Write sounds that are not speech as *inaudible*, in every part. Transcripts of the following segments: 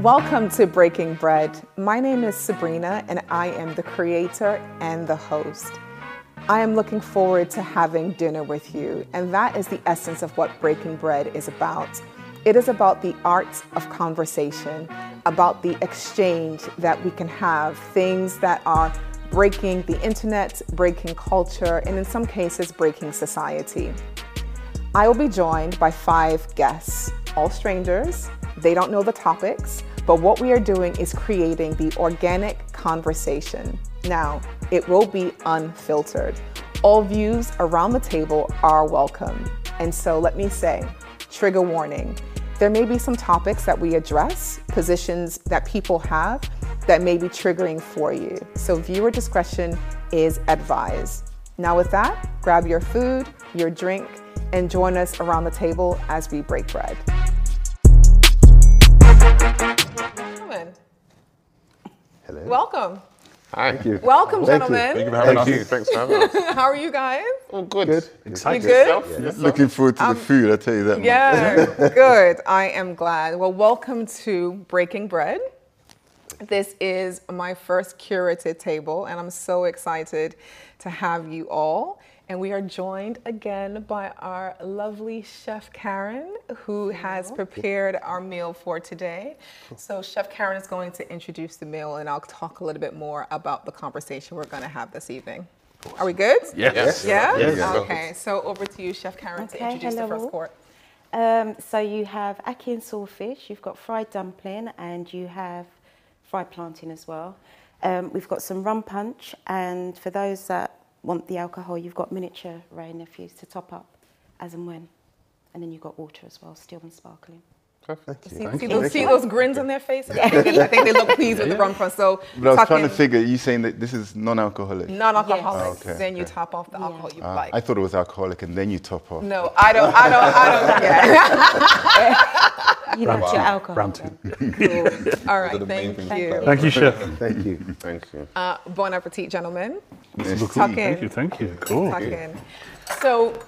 Welcome to Breaking Bread. My name is Sabrina, and I am the creator and the host. I am looking forward to having dinner with you, and that is the essence of what Breaking Bread is about. It is about the art of conversation, about the exchange that we can have, things that are breaking the internet, breaking culture, and in some cases, breaking society. I will be joined by five guests, all strangers. They don't know the topics, but what we are doing is creating the organic conversation. Now, it will be unfiltered. All views around the table are welcome. And so let me say, trigger warning. There may be some topics that we address, positions that people have that may be triggering for you. So viewer discretion is advised. Now, with that, grab your food, your drink, and join us around the table as we break bread. Gentlemen, Hello. welcome. Hi. Thank you. Welcome, Thank you. gentlemen. Thank you for having Thank us. you. Thanks for having us. *laughs* How are you guys? Oh, good. Good. You Excited. good? Looking forward to the um, food, I tell you that. much. Yeah, *laughs* good. I am glad. Well, welcome to Breaking Bread. This is my first curated table, and I'm so excited to have you all. And we are joined again by our lovely chef Karen, who has prepared our meal for today. So, Chef Karen is going to introduce the meal, and I'll talk a little bit more about the conversation we're going to have this evening. Are we good? Yes. Yeah? Yes. Okay, so over to you, Chef Karen, to Okay, introduce the first hello. course. Um, so you have ackee and saltfish, you've got fried dumpling, and you have fried plantain as well. Um, we've got some rum punch, and for those that want the alcohol, you've got miniature Wray and nephews to top up as and when. And then you've got water as well, still and sparkling. Thank you. See, Thank see you. those, see those grins on their faces? I, think they, I think they look pleased with the rum punch. So, But I was trying to figure, you saying that this is non-alcoholic? non-alcoholic. Yes. Okay, then you top off the alcohol you Uh, like. I thought it was alcoholic and then you top off. no, I don't. I don't. I don't. Yeah. *laughs* *laughs* You want your alcohol. Round then. two. *laughs* All right. the main Thank things. you. Thank you, Chef. Thank you. Thank you. Uh, bon appetit, gentlemen. Merci. Tuck in. Thank you, thank you. Cool. tuck in. So,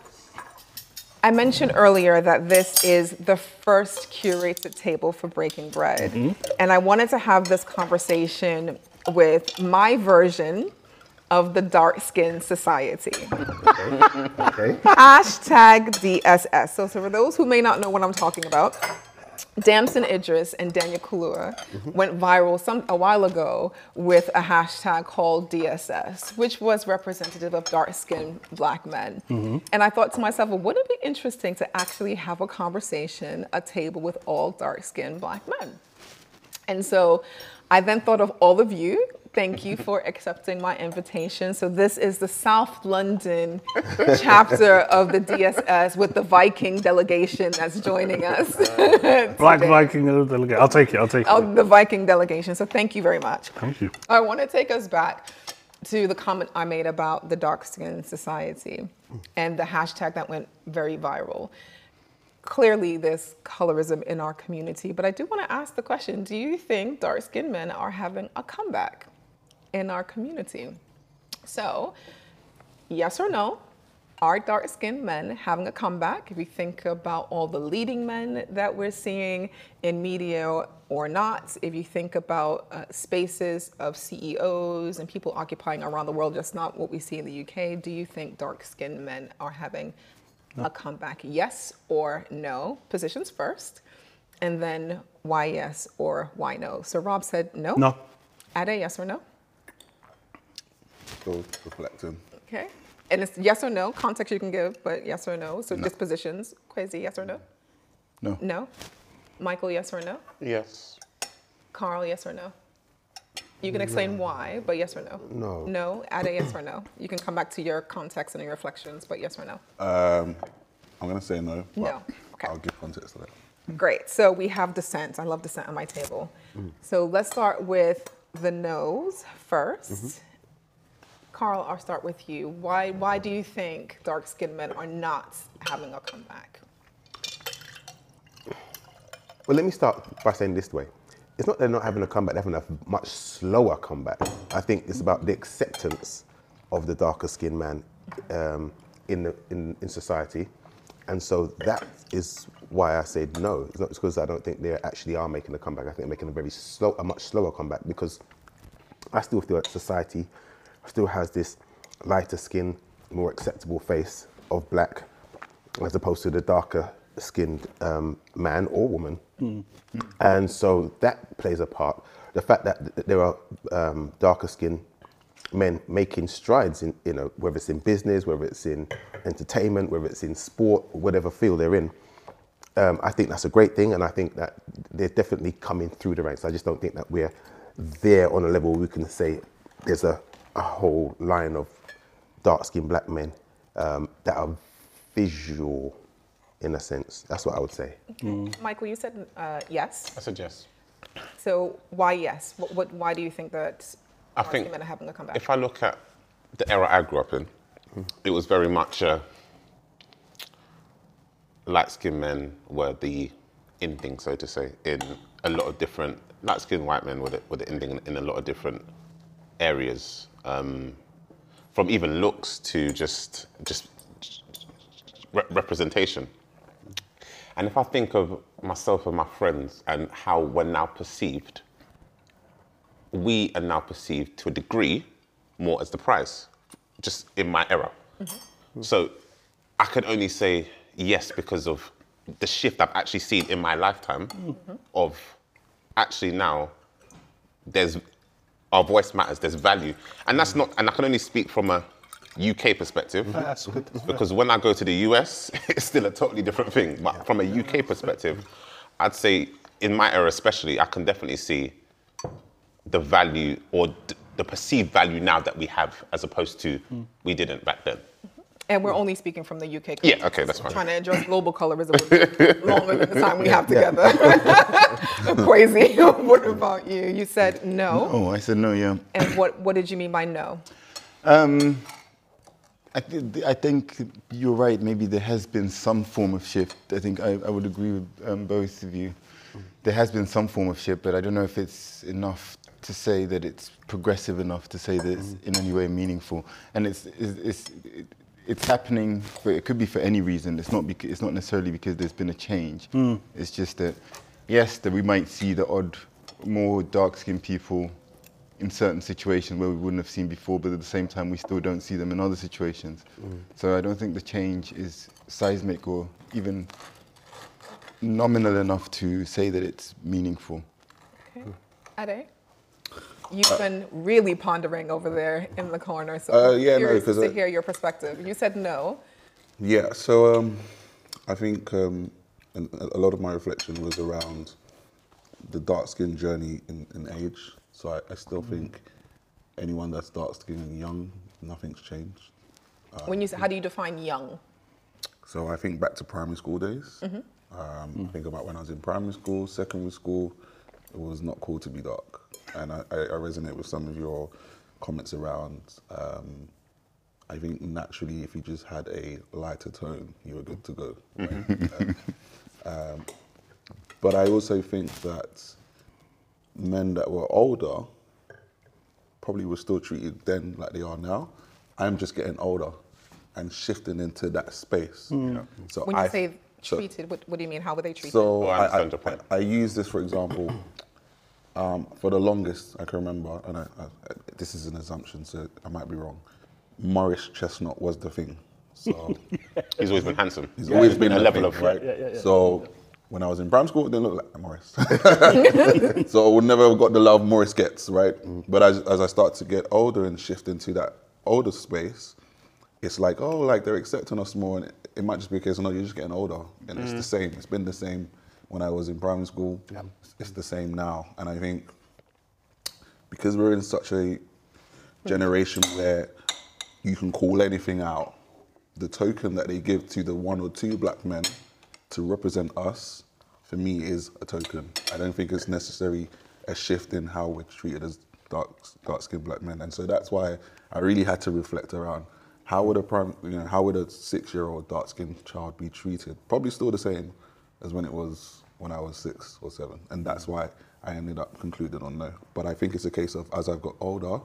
I mentioned earlier that this is the first curated table for Breaking Bread. And I wanted to have this conversation with my version of the dark skin society. Okay. *laughs* Hashtag DSS. So, so for those who may not know what I'm talking about, Damson Idris and Daniel Kaluuya went viral some a while ago with a hashtag called DSS, which was representative of dark-skinned black men. Mm-hmm. And I thought to myself, well, wouldn't it be interesting to actually have a conversation, a table with all dark-skinned black men? And so I then thought of all of you. Thank you for accepting my invitation. So this is the South London chapter of the DSS with the Viking delegation that's joining us. *laughs* Black today. Viking delegate. I'll take it. I'll take it. Oh, the Viking delegation. So thank you very much. Thank you. I want to take us back to the comment I made about the dark skin society and the hashtag that went very viral. Clearly, there's colorism in our community, but I do want to ask the question do you think dark skinned men are having a comeback in our community? So, yes or no? Are dark skinned men having a comeback? If you think about all the leading men that we're seeing in media or not, if you think about uh, spaces of CEOs and people occupying around the world, just not what we see in the UK, do you think dark skinned men are having a comeback? Yes or no? Positions first, and then why yes or why no? So Rob said no. No. Ade, yes or no? Still reflecting. Okay. And it's yes or no, context you can give, but yes or no. So dispositions, Kwasi, yes or no? No. No. Michael, yes or no? Yes. Karl, yes or no? You can explain why, but yes or no? No. No. add a yes or no? You can come back to your context and your reflections, but yes or no? Um, I'm going to say no. but No. Okay. I'll give context to that. Great. So we have dissent. I love dissent on my table. So let's start with the no's 1st Karl, I'll start with you. Why, why do you think dark skinned men are not having a comeback? Well, let me start by saying this way. It's not they're not having a comeback, they're having a much slower comeback. I think it's about the acceptance of the darker skinned man um, in, the, in, in society. And so that is why I said no. It's not because I don't think they actually are making a comeback. I think they're making a very slow, a much slower comeback because I still feel that society still has this lighter skin, more acceptable face of black as opposed to the darker skinned um, man or woman. And so that plays a part. The fact that th- there are um, darker skinned men making strides in, you know, whether it's in business, whether it's in entertainment, whether it's in sport, whatever field they're in. Um, I think that's a great thing, and I think that they're definitely coming through the ranks. I just don't think that we're there on a level where we can say there's a, a whole line of dark skinned black men um, that are visual in a sense. That's what I would say. Michael, you said uh, yes. I said yes. So why yes? What, what, why do you think that I dark think skinned men are having a comeback? if I look at the era I grew up in, it was very much uh, light skinned men were the in thing, so to say, in a lot of different light skinned white men were the, were the in thing in a lot of different areas, um, from even looks to just just re- representation. And if I think of myself and my friends and how we're now perceived, we are now perceived to a degree more as the prize, just in my era. So I can only say yes because of the shift I've actually seen in my lifetime of actually now there's our voice matters, there's value. And that's mm. not, and I can only speak from a UK perspective. Mm-hmm. That's good. *laughs* Because when I go to the US, *laughs* it's still a totally different thing. But from a UK perspective, I'd say in my era especially, I can definitely see the value or the perceived value now that we have as opposed to mm. we didn't back then. And we're only speaking from the UK. Yeah, okay, that's fine. Trying to address global colorism would be longer than the time we *laughs* have together. *laughs* Crazy. *laughs* what about you? You said no. Oh, I said no, yeah. And what, what did you mean by no? Um, I, th- I think you're right. Maybe there has been some form of shift. I think I, I would agree with um, both of you. There has been some form of shift, but I don't know if it's enough to say that it's progressive enough to say that it's in any way meaningful. And it's it's it's, it's happening. For, it could be for any reason. It's not because, it's not necessarily because there's been a change. Hmm. It's just that yes, that we might see the odd more dark-skinned people in certain situations where we wouldn't have seen before, but at the same time, we still don't see them in other situations. Hmm. So I don't think the change is seismic or even nominal enough to say that it's meaningful. Okay. Ade? You've been really pondering over there in the corner, so Uh, yeah, no, curious 'cause to I- hear your perspective. You said no. Yeah, so um, I think um, a lot of my reflection was around the dark skin journey in, in age. So I, I still think anyone that's dark skinned and young, nothing's changed. When you say, how do you define young? So I think back to primary school days. Mm-hmm. Um, I think about when I was in primary school, secondary school, it was not cool to be dark. And I, I, I resonate with some of your comments around. Um, I think naturally, if you just had a lighter tone, you were good to go. right? um, but I also think that men that were older probably were still treated then like they are now. I'm just getting older and shifting into that space. You know? So When you I- say so- treated, what, what do you mean? How were they treated? so Oh, I I, I. I, I use this for example. Um, for the longest, I can remember, and I, I, this is an assumption, so I might be wrong. Morris Chestnut was the thing. So *laughs* He's always been handsome. he's always been a level thing, of right. So when I was in primary school, it didn't look like Morris. *laughs* so I would never have got the love Morris gets, right? But as, as I start to get older and shift into that older space, it's like, oh, like they're accepting us more. And it, might just be a case of, no, you're just getting older. And it's the mm. same. It's been the same when I was in primary school. It's the same now. And I think because we're in such a generation where you can call anything out, the token that they give to the one or two black men to represent us, for me, is a token. I don't think it's necessary a shift in how we're treated as dark, dark-skinned black men, and so that's why I really had to reflect around how would a prime, you know, how would a six-year-old dark-skinned child be treated? Probably still the same as when it was when I was six or seven, and that's why I ended up concluding on no. But I think it's a case of as I've got older,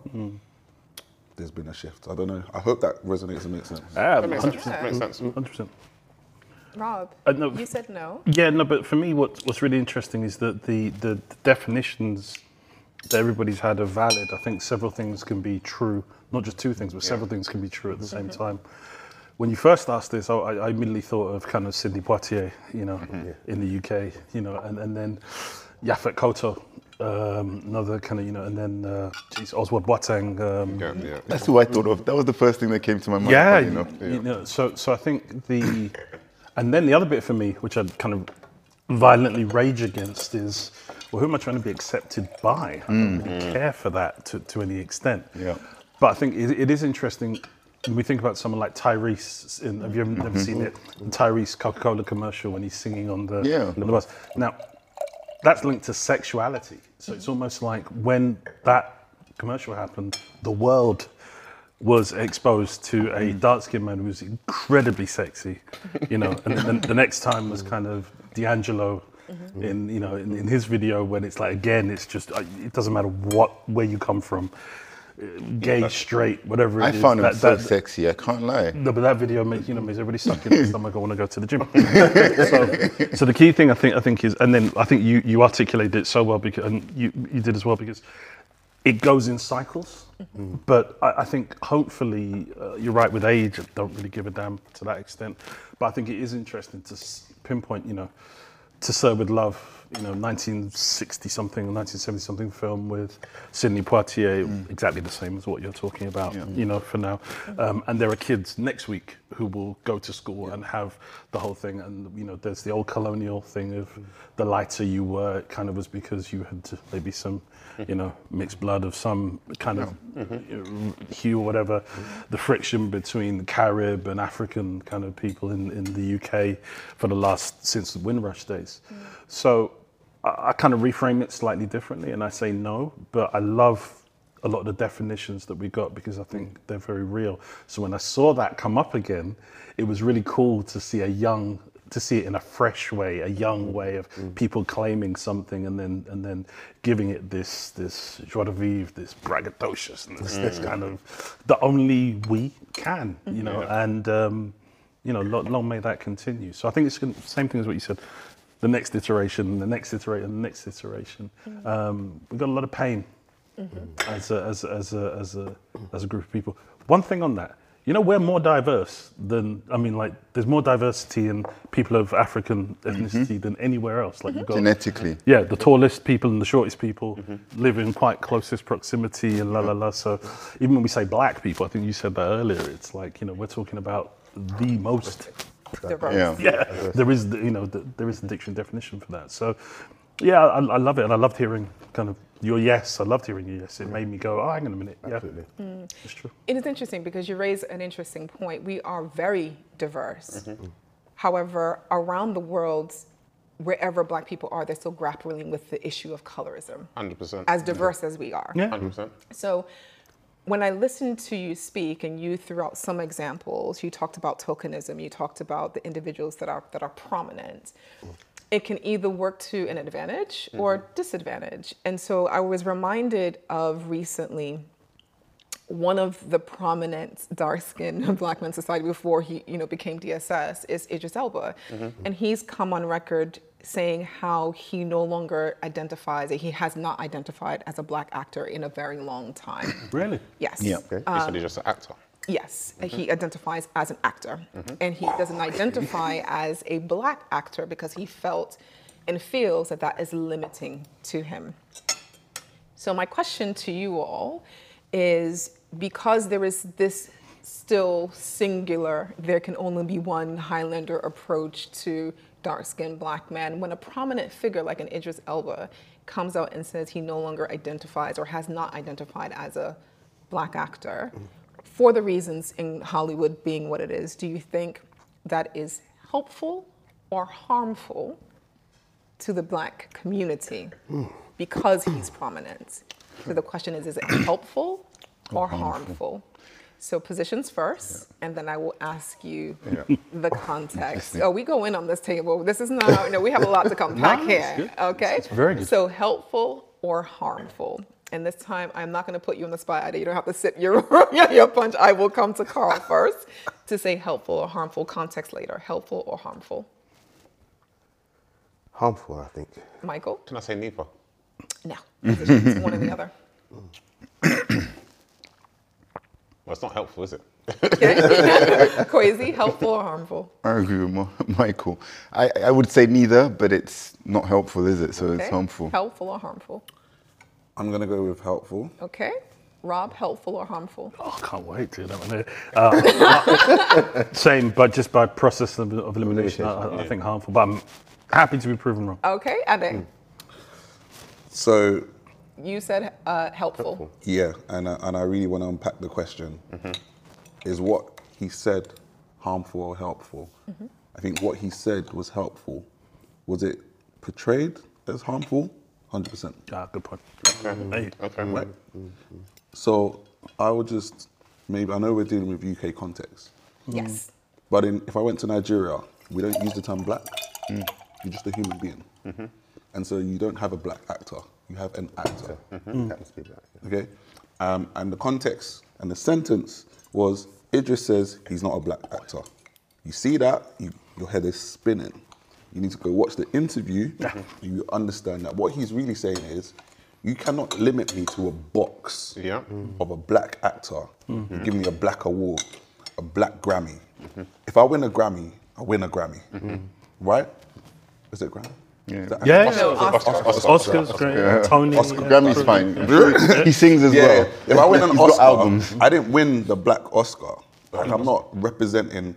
there's been a shift. I don't know. I hope that resonates and makes sense. Yeah, That makes 100%. sense. Makes sense. 100%. Rob, Uh, no. you said no. Yeah, no, but for me, what, what's really interesting is that the, the, the definitions that everybody's had are valid. I think several things can be true, not just two things, but several things can be true at the same time. When you first asked this, I, I immediately thought of kind of Sidney Poitier, you know, in the UK, you know, and, and then Yaphet Kotto, um, another kind of, you know, and then, uh, geez, Ozwald Boateng. Um, Yeah, yeah. That's who I thought of. That was the first thing that came to my mind. yeah, funny you, enough. you know, so so I think the, and then the other bit for me, which I'd kind of violently rage against, is well, who am I trying to be accepted by? I don't mm. really care for that to, to any extent. Yeah. But I think it, it is interesting when we think about someone like Tyrese. In, have you ever, ever mm-hmm. seen it? The Tyrese Coca-Cola commercial when he's singing on the Yeah. on the bus. Now, that's linked to sexuality. So it's almost like when that commercial happened, the world was exposed to a mm. dark skinned man who was incredibly sexy, you know, and then the next time was kind of D'Angelo in, you know, in, in his video when it's like, again, it's just, uh, it doesn't matter what, where you come from, uh, gay, straight, whatever it I is, found him that- so that- sexy. I can't lie. no, but that video makes you know makes everybody suck in the *laughs* stomach. I want to go to the gym. *laughs* so, so the key thing I think I think is, and then I think you you articulated it so well because and you you did as well because it goes in cycles. But I, I think hopefully uh, you're right with age. I don't really give a damn to that extent. But I think it is interesting to pinpoint. You know, to Sir with Love, you know, 1960 something or 1970 something film with Sidney Poitier, exactly the same as what you're talking about, you know, for now. Um, and there are kids next week who will go to school and have the whole thing. And, you know, there's the old colonial thing of mm. the lighter you were, it kind of was because you had maybe some, mm-hmm. you know, mixed blood of some kind of mm-hmm. uh, hue or whatever. Mm-hmm. The friction between the Carib and African kind of people in, in the UK for the last, since the Windrush days. Mm. So I, I kind of reframe it slightly differently and I say no, but I love a lot of the definitions that we got because I think mm. they're very real. So when I saw that come up again, it was really cool to see a young to see it in a fresh way, a young mm. way of mm. people claiming something and then and then giving it this this joie de vivre, this braggadociousness, this kind of that only we can, you mm-hmm. know, and um, you know, long, long may that continue. So I think it's the same thing as what you said. The next iteration, the next iteration, the next iteration. Um, we've got a lot of pain Mm-hmm. as a, as, a- as, a, as, a, as a group of people. One thing on that, you know, we're more diverse than, I mean, like, there's more diversity in people of African mm-hmm. ethnicity than anywhere else. Like, you've got, Genetically. yeah, the tallest people and the shortest people mm-hmm. live in quite closest proximity and la la la. So even when we say black people, I think you said that earlier, it's like, you know, we're talking about the most Diverse. Yeah. yeah, there is, the, you know, the, there is a dictionary definition for that. So, yeah, I, I love it, and I loved hearing kind of your yes. I loved hearing your yes. It made me go, oh, hang on a minute. Yeah, Absolutely. Mm. it's true. It is interesting because you raise an interesting point. We are very diverse. Mm-hmm. However, around the world, wherever black people are, they're still grappling with the issue of colorism, 100%. as diverse as we are. Yeah. 100%. So when I listened to you speak and you threw out some examples, you talked about tokenism, you talked about the individuals that are that are prominent. It can either work to an advantage or mm-hmm. disadvantage. And so I was reminded of recently one of the prominent dark-skinned *laughs* black men in society before he you know became DSS is Idris Elba, mm-hmm. and he's come on record saying how he no longer identifies he has not identified as a black actor in a very long time. Really? Yes. Yeah. he uh, said he's just an actor. Yes, mm-hmm. he identifies as an actor, mm-hmm. and he doesn't identify *laughs* as a black actor because he felt and feels that that is limiting to him. So my question to you all is because there is this still singular, there can only be one Highlander approach to dark-skinned black men. When a prominent figure like an Idris Elba comes out and says he no longer identifies or has not identified as a black actor, mm-hmm. For the reasons in Hollywood being what it is, do you think that is helpful or harmful to the black community because he's prominent? So the question is, is it helpful or harmful? So positions first, and then I will ask you the context. Oh, we go in on this table. This is not, you know, we have a lot to come *laughs* back No, here. Okay? It's very good. So helpful or harmful? And this time, I'm not going to put you on the spot. Ida. You don't have to sip your, *laughs* your punch. I will come to Karl *laughs* first. to say helpful or harmful, context later. Helpful or harmful? Harmful, I think. Michael? Can I say neither? No. It's one or the other. Well, it's not helpful, is it? Okay. *laughs* Kwasi, helpful or harmful? I agree with Michael. I, I would say neither, but it's not helpful, is it? So Okay. it's harmful. Helpful or harmful? I'm gonna go with helpful. Okay. Rob, helpful or harmful? Oh, I can't wait to hear that one. here. Uh, *laughs* same, but just by process of, of elimination, I, I think harmful. But I'm happy to be proven wrong. Okay, Ade. So You said uh, helpful. yeah, and I, and I really want to unpack the question: is what he said harmful or helpful? I think what he said was helpful. Was it portrayed as harmful? Hundred percent. Ah, good point. Hey. Okay. Right. So I would just maybe I know we're dealing with UK context, mm-hmm. Yes. but in, if I went to Nigeria, we don't use the term black. Mm. You're just a human being, mm-hmm. and so you don't have a black actor. You have an actor. Mm-hmm. Mm. Happens to be black, yeah. Okay, um, and the context and the sentence was Idris says he's not a black actor. You see that, you, your head is spinning. You need to go watch the interview. and you understand that what he's really saying is, you cannot limit me to a box Yeah. of a black actor. You give me a black award, a black Grammy. If I win a Grammy, I win a Grammy, right? Is it Grammy? Yeah. Is that Yeah, No, Oscar. Oscars, great. Tony. Oscar, yeah. Grammy's fine. *laughs* he sings as Yeah, well. if I win *laughs* an He's Oscar, albums. I didn't win the black Oscar. Like I'm not representing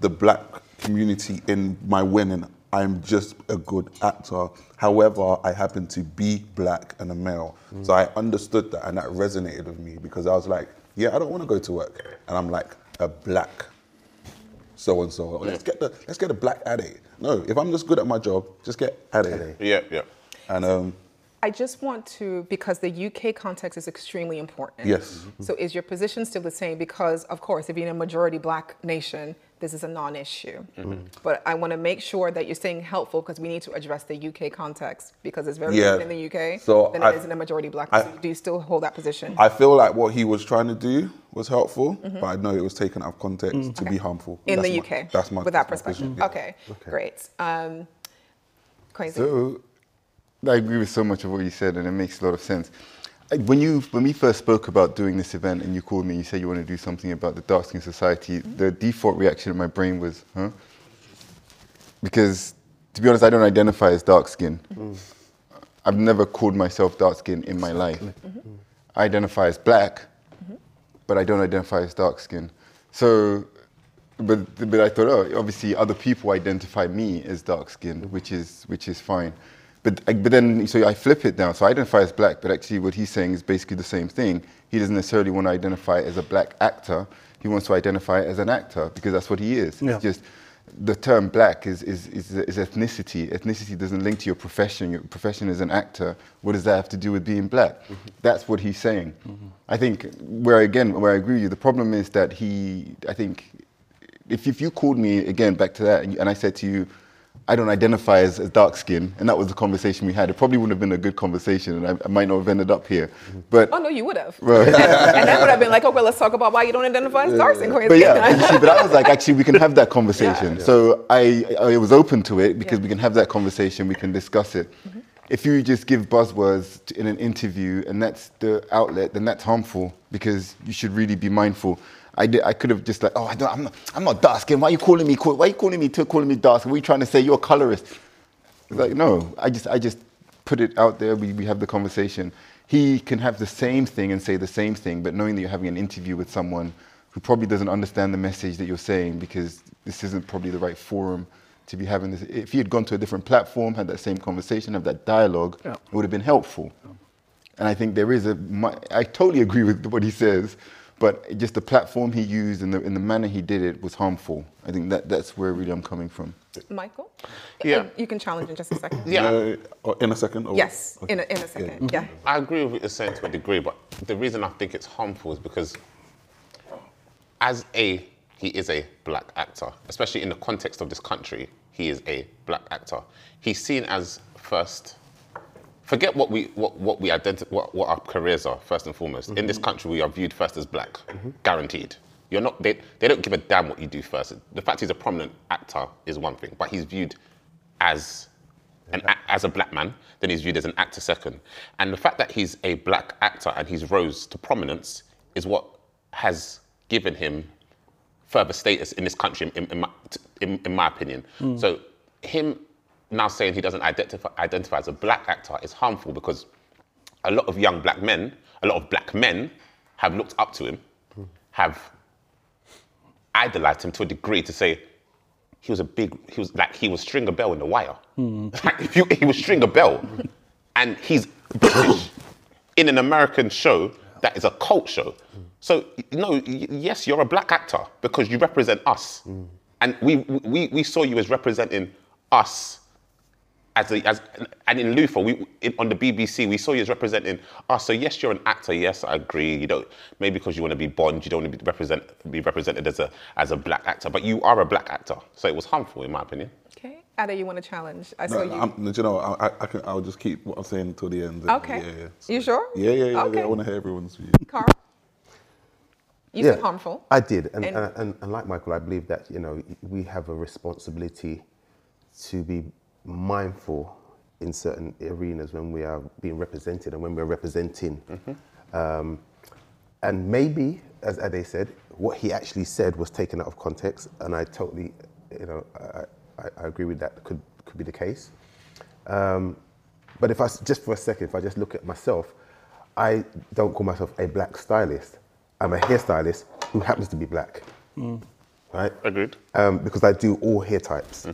the black community in my winning. I'm just a good actor. However, I happen to be black and a male. So I understood that and that resonated with me because I was like, yeah, I don't want to go to work. And I'm like a black so and so. Let's get the let's get a black Ade. No, if I'm just good at my job, just get Ade. Yeah, yeah. And um, I just want to, because the UK context is extremely important. yes. Mm-hmm. So is your position still the same? Because, of course, if you're in a majority black nation, this is a non issue. Mm-hmm. But I want to make sure that you're staying helpful because we need to address the UK context because it's very Yeah. different in the UK So than I- it is in a majority black. I- so do you still hold that position? I feel like what he was trying to do was helpful, mm-hmm. but I know it was taken out of context to be harmful. in That's the my- UK? that's my With that that's my perspective. position, yeah. Okay, great. Um, crazy. So I agree with so much of what you said, and it makes a lot of sense. When you when we first spoke about doing this event, and you called me, and you said you want to do something about the dark skin society. The default reaction in my brain was, huh? Because to be honest, I don't identify as dark skin. Mm. I've never called myself dark skin in my life. Mm-hmm. Mm-hmm. I identify as black, mm-hmm. but I don't identify as dark skin. So, but but I thought, oh, obviously other people identify me as dark skinned, which is which is fine. But I- but then so I flip it now. So I identify as black, but actually what he's saying is basically the same thing. He doesn't necessarily want to identify as a black actor. He wants to identify as an actor because that's what he is. Yeah. It's just the term black is, is, is, is ethnicity. Ethnicity doesn't link to your profession. Your profession is an actor. What does that have to do with being black? Mm-hmm. That's what he's saying. Mm-hmm. I think where again, where I agree with you, the problem is that he, I think, if, if you called me again back to that and, and I said to you, I don't identify as, as dark skin, and that was the conversation we had, it probably wouldn't have been a good conversation, and I, I might not have ended up here. But Oh no, you would have. Right. and, and that would have been like, okay, let's talk about why you don't identify as dark skin. But yeah, see, but I was like, actually, we can have that conversation. So I, I was open to it because Yeah. we can have that conversation, we can discuss it. Mm-hmm. If you just give buzzwords in an interview and that's the outlet, then that's harmful because you should really be mindful. I, did, I could have just like, oh, I don't, I'm not, I'm not dark skin. Why are you calling me? Why are you calling me to calling me dark? What are you trying to say? You're a colorist. Like, no, I just, I just put it out there. We, we have the conversation. He can have the same thing and say the same thing, but knowing that you're having an interview with someone who probably doesn't understand the message that you're saying because this isn't probably the right forum to be having this. If he had gone to a different platform, had that same conversation, have that dialogue, Yeah. it would have been helpful. And I think there is a, mi- I totally agree with what he says, but just the platform he used and the, and the manner he did it was harmful. I think that, that's where really I'm coming from. Michael? Yeah. And You can challenge in just a second. Yeah. Uh, or in a second. Or Yes, Okay. in a, in a second. Yeah. I agree with what you're saying to a degree, but the reason I think it's harmful is because as a he is a black actor, especially in the context of this country, he is a black actor. He's seen as first. Forget what we what, what we identify what, what our careers are first and foremost. In this mm-hmm. country, we are viewed first as black, mm-hmm. guaranteed. You're not. They, they don't give a damn what you do first. The fact he's a prominent actor is one thing, but he's viewed as an, a- as a black man. Then he's viewed as an actor second. And the fact that he's a black actor and he's rose to prominence is what has given him further status in this country, in, in, my, in, in my opinion. Mm. So him now saying he doesn't identify, identify as a black actor is harmful because a lot of young black men, a lot of black men have looked up to him, have idolized him to a degree to say he was a big, he was like, he was Stringer Bell in The Wire. Hmm. Like, if you, he was Stringer Bell. And he's British in an American show that is a cult show. So, no, y- yes, you're a black actor because you represent us. Hmm. And we, we, we saw you as representing us as, a, as and in Luther, we in, on the BBC, we saw you as representing us. So yes, you're an actor. Yes, I agree. You don't maybe because you want to be Bond, you don't want to be represent be represented as a as a black actor, but you are a black actor. So it was harmful, in my opinion. Okay. Ade, you want to challenge? I saw No, you. I'm, do you know, I, I, I can, I'll just keep what I'm saying until the end. Okay. Yeah, yeah. You sure? Yeah, yeah, yeah. Okay. yeah. I want to hear everyone's view. Karl? You said harmful. I did, and, And- and, and, and like Michael, I believe that you know we have a responsibility to be mindful in certain arenas when we are being represented and when we're representing. Um, and maybe, as Ade said, what he actually said was taken out of context, and I totally, you know, I, I, I agree with that. Could could be the case. Um, but if I just for a second, if I just look at myself, I don't call myself a black stylist. I'm a hairstylist who happens to be black, right? Agreed. Um, because I do all hair types.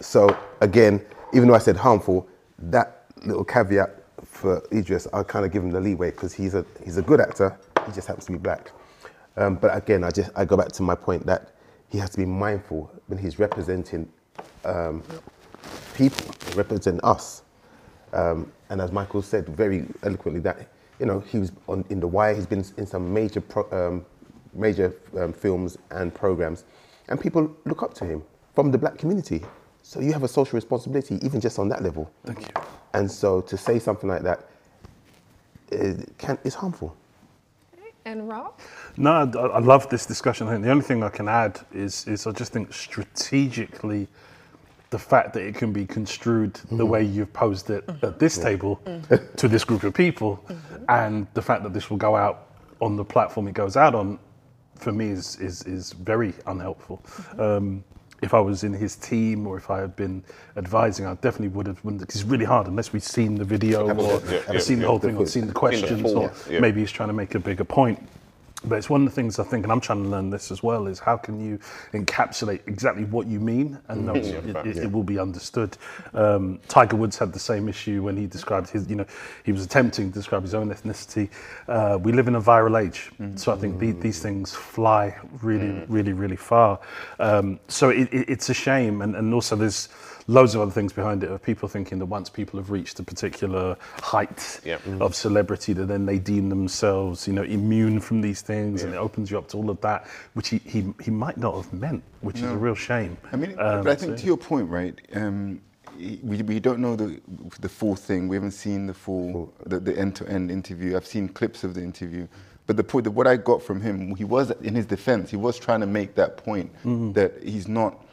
So again, even though I said harmful, that little caveat for Idris, I'll kind of give him the leeway because he's a he's a good actor. He just happens to be black. Um, but again, I just I go back to my point that he has to be mindful when he's representing um, people, representing us. Um, and as Michael said very eloquently, that you know he was on in the wire. He's been in some major pro, um, major um, films and programs, and people look up to him from the black community. So you have a social responsibility, even just on that level. Thank you. And so to say something like that it can is harmful. And Rob? No, I, I love this discussion. I think the only thing I can add is, is I just think strategically, the fact that it can be construed the mm-hmm. way you've posed it at this table mm. to this group of people, mm-hmm. and the fact that this will go out on the platform it goes out on, for me is is, is very unhelpful. Um, if I was in his team or if I had been advising, I definitely would have. Because it's really hard unless we've seen the video or yeah, yeah, seen the yeah. whole thing or seen the questions or maybe he's trying to make a bigger point. But it's one of the things I think, and I'm trying to learn this as well, is how can you encapsulate exactly what you mean and know it, it, it will be understood. Um, Tiger Woods had the same issue when he described his, you know, he was attempting to describe his own ethnicity. Uh, we live in a viral age, so I think the, these things fly really, really, really far. Um, so it, it, it's a shame, and, and also there's loads of other things behind it of people thinking that once people have reached a particular height Yep. of celebrity that then they deem themselves you know immune from these things and it opens you up to all of that which he, he, he might not have meant which is a real shame I mean, Um, but I think so- to your point, right? Um, we, we don't know the the full thing. We haven't seen the full the, the end-to-end interview. I've seen clips of the interview, but the point, that what I got from him, he was in his defense. He was trying to make that point Mm-hmm. that he's not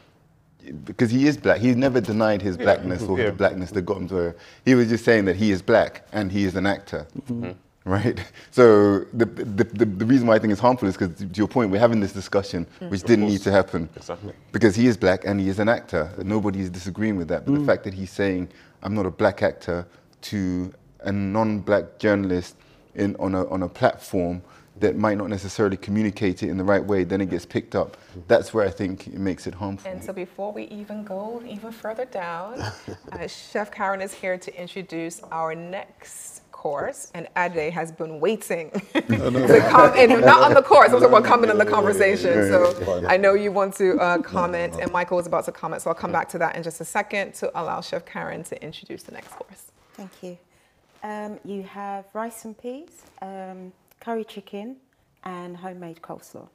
because he is black. He's never denied his blackness or Yeah. the blackness that got him to he was just saying that he is black and he is an actor. Mm-hmm. Right, so the, the, the, the reason why I think it's harmful is because, to your point, we're having this discussion, which didn't need to happen Exactly. because he is black and he is an actor. Nobody is disagreeing with that. But the fact that he's saying, I'm not a black actor to a non black journalist in, on, a, on a platform that might not necessarily communicate it in the right way, then it gets picked up. That's where I think it makes it harmful. And so before we even go even further down, uh, Chef Karen is here to introduce our next course, and Ade has been waiting to come in, not on the course, I'm talking about coming in the conversation. So I know you want to uh, comment, and Michael is about to comment, so I'll come back to that in just a second to allow Chef Karen to introduce the next course. Thank you. Um, you have rice and peas, um, curry chicken, and homemade coleslaw.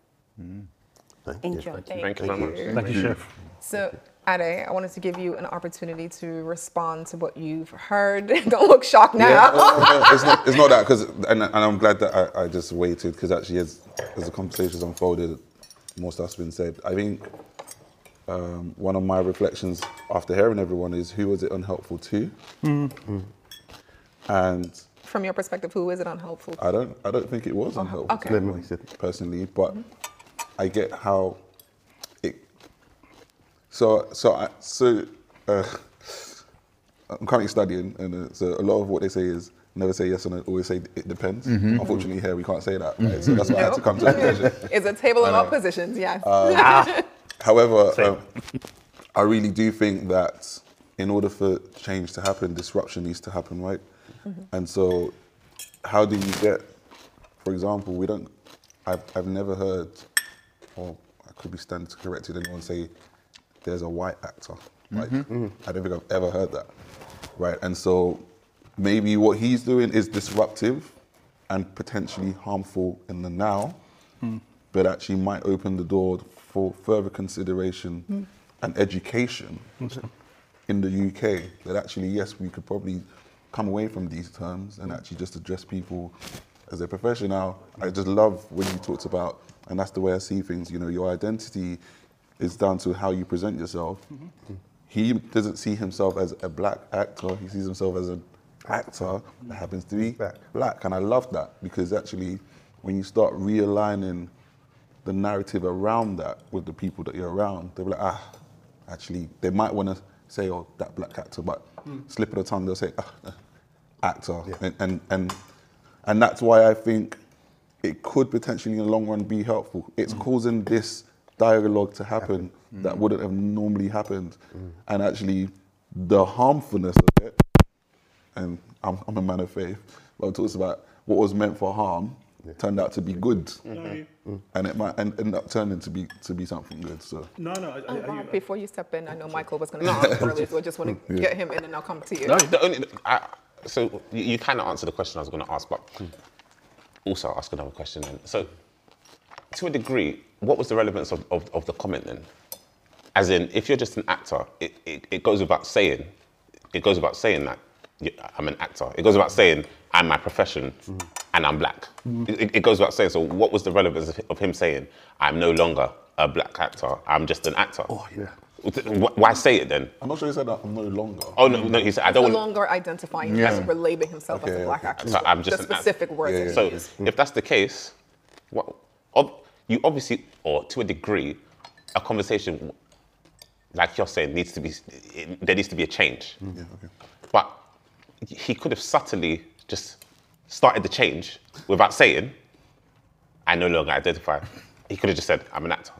Thank you. Enjoy. Thank you very much. thank you chef So, Ade, I wanted to give you an opportunity to respond to what you've heard. *laughs* Don't look shocked now. Yeah, no, no, no, it's not. It's not that because, and, and I'm glad that I, I just waited because actually, as as the conversations unfolded, more stuff's been said. I think um, one of my reflections after hearing everyone is who was it unhelpful to? And From your perspective, who is it unhelpful? I don't, I don't think it was uh-huh. unhelpful okay. to anyone, personally, but mm-hmm. I get how it. So, so, I, so, uh, I'm currently studying, and uh, so a lot of what they say is never say yes and always say it depends. Unfortunately, here we can't say that, right? So that's why I had to come to a conclusion. *laughs* It's a table of all uh, positions, yes. Uh, *laughs* however, um, I really do think that in order for change to happen, disruption needs to happen, right? Mm-hmm. And so, how do you get, for example, we don't, I've, I've never heard, or I could be stand corrected, anyone say there's a white actor. Like, mm-hmm. mm-hmm. I don't think I've ever heard that, right? And so, maybe what he's doing is disruptive and potentially harmful in the now, hmm. but actually might open the door for further consideration hmm. and education in the UK. That actually, yes, we could probably come away from these terms and actually just address people as a professional. I just love when you talked about, and that's the way I see things. You know, your identity is down to how you present yourself. He doesn't see himself as a black actor. He sees himself as an actor that happens to be Black. black. And I love that because actually, when you start realigning the narrative around that with the people that you're around, they're like, ah, actually, they might want to say, oh, that black actor, but slip of the tongue, they'll say, ah, actor. And, and, and, and that's why I think it could potentially in the long run be helpful. It's causing this dialogue to happen that wouldn't have normally happened. And actually, the harmfulness of it, and I'm, I'm a man of faith, but it talks about what was meant for harm turned out to be good. Mm-hmm. Mm. And it might end, end up turning to be to be something good. So No, no. I, I, oh, I, Rob, Before you step in, I know Michael was going to ask earlier, so I just want to get him in and I'll come to you. No, The only, I, so you, you kind of answered the question I was going to ask, but hmm. also I'll ask another question then. So, to a degree, what was the relevance of, of, of the comment then? As in, if you're just an actor, it, it, it goes without saying, it goes without saying that you- I'm an actor. It goes without saying I'm my profession and I'm black. Mm-hmm. It, it goes without saying. So, what was the relevance of, of him saying I'm no longer a black actor? I'm just an actor. oh, yeah. Why say it then? I'm not sure he said that I'm no longer. Oh no, no. He said I don't. want longer identifying Yeah. as relating himself as a black okay. actor. So I'm just the an act- specific words Yeah, that So he used. if that's the case, what, ob, you obviously, or to a degree, a conversation like you're saying needs to be. It, there needs to be a change. Mm-hmm. Yeah, okay. But he could have subtly just started the change without saying, "I no longer identify." He could have just said, "I'm an actor."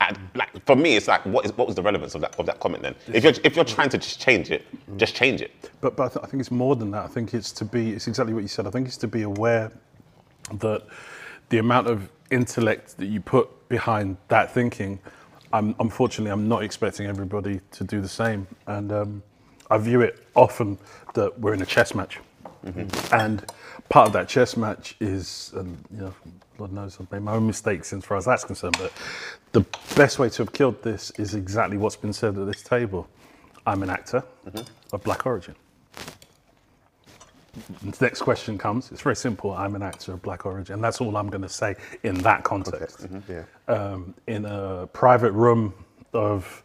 And like for me, it's like, what is what was the relevance of that of that comment then? If you're if you're trying to just change it, just change it. But, but I, th- I think it's more than that. I think it's to be, it's exactly what you said. I think it's to be aware that the amount of intellect that you put behind that thinking, I'm, unfortunately, I'm not expecting everybody to do the same. And um, I view it often that we're in a chess match. Mm-hmm. And part of that chess match is, and you know, Lord knows I've made my own mistakes as far as that's concerned, but the best way to have killed this is exactly what's been said at this table. I'm an actor mm-hmm. of black origin. The next question comes. It's very simple. I'm an actor of black origin. And that's all I'm going to say in that context. Mm-hmm. Yeah. Um, in a private room of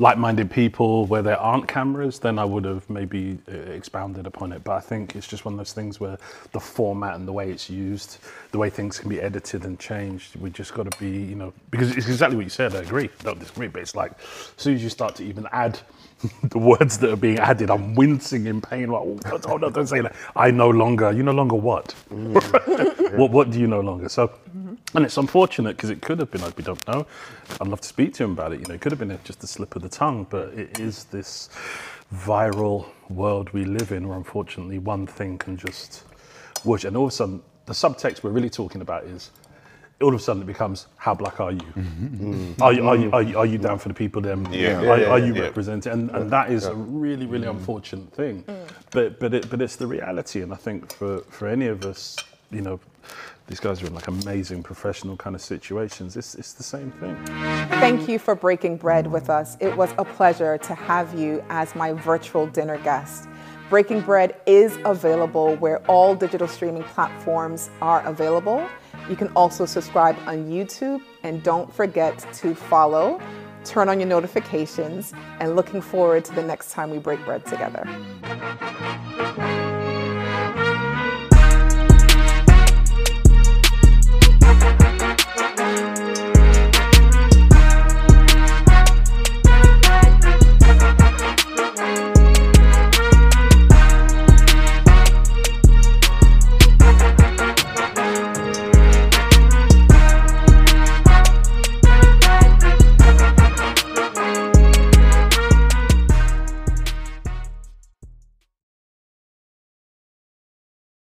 like minded people where there aren't cameras, then I would have maybe uh, expounded upon it. But I think it's just one of those things where the format and the way it's used, the way things can be edited and changed, we just got to be, you know, because it's exactly what you said. I agree. Don't disagree. But it's like, as soon as you start to even add *laughs* the words that are being added, I'm wincing in pain. Like, oh, oh, no, don't say that. I no longer, you no longer what? *laughs* what, what do you no longer? So, and it's unfortunate because it could have been, like, we don't know. I'd love to speak to him about it. You know, it could have been just a slip of the tongue, but it is this viral world we live in where unfortunately one thing can just whoosh. And all of a sudden, the subtext we're really talking about is all of a sudden it becomes how black are you? Mm-hmm. Are, you, are, you, mm-hmm. are, you, are you down for the people then? Yeah. Are, Yeah, are you yeah. representing? And, and that is a really, really mm-hmm. unfortunate thing. Mm. But but it, but it's the reality. And I think for, for any of us, you know, these guys are in like amazing professional kind of situations. It's, it's the same thing. Thank you for breaking bread with us. It was a pleasure to have you as my virtual dinner guest. Breaking Bread is available where all digital streaming platforms are available. You can also subscribe on YouTube And don't forget to follow, turn on your notifications, and looking forward to the next time we break bread together.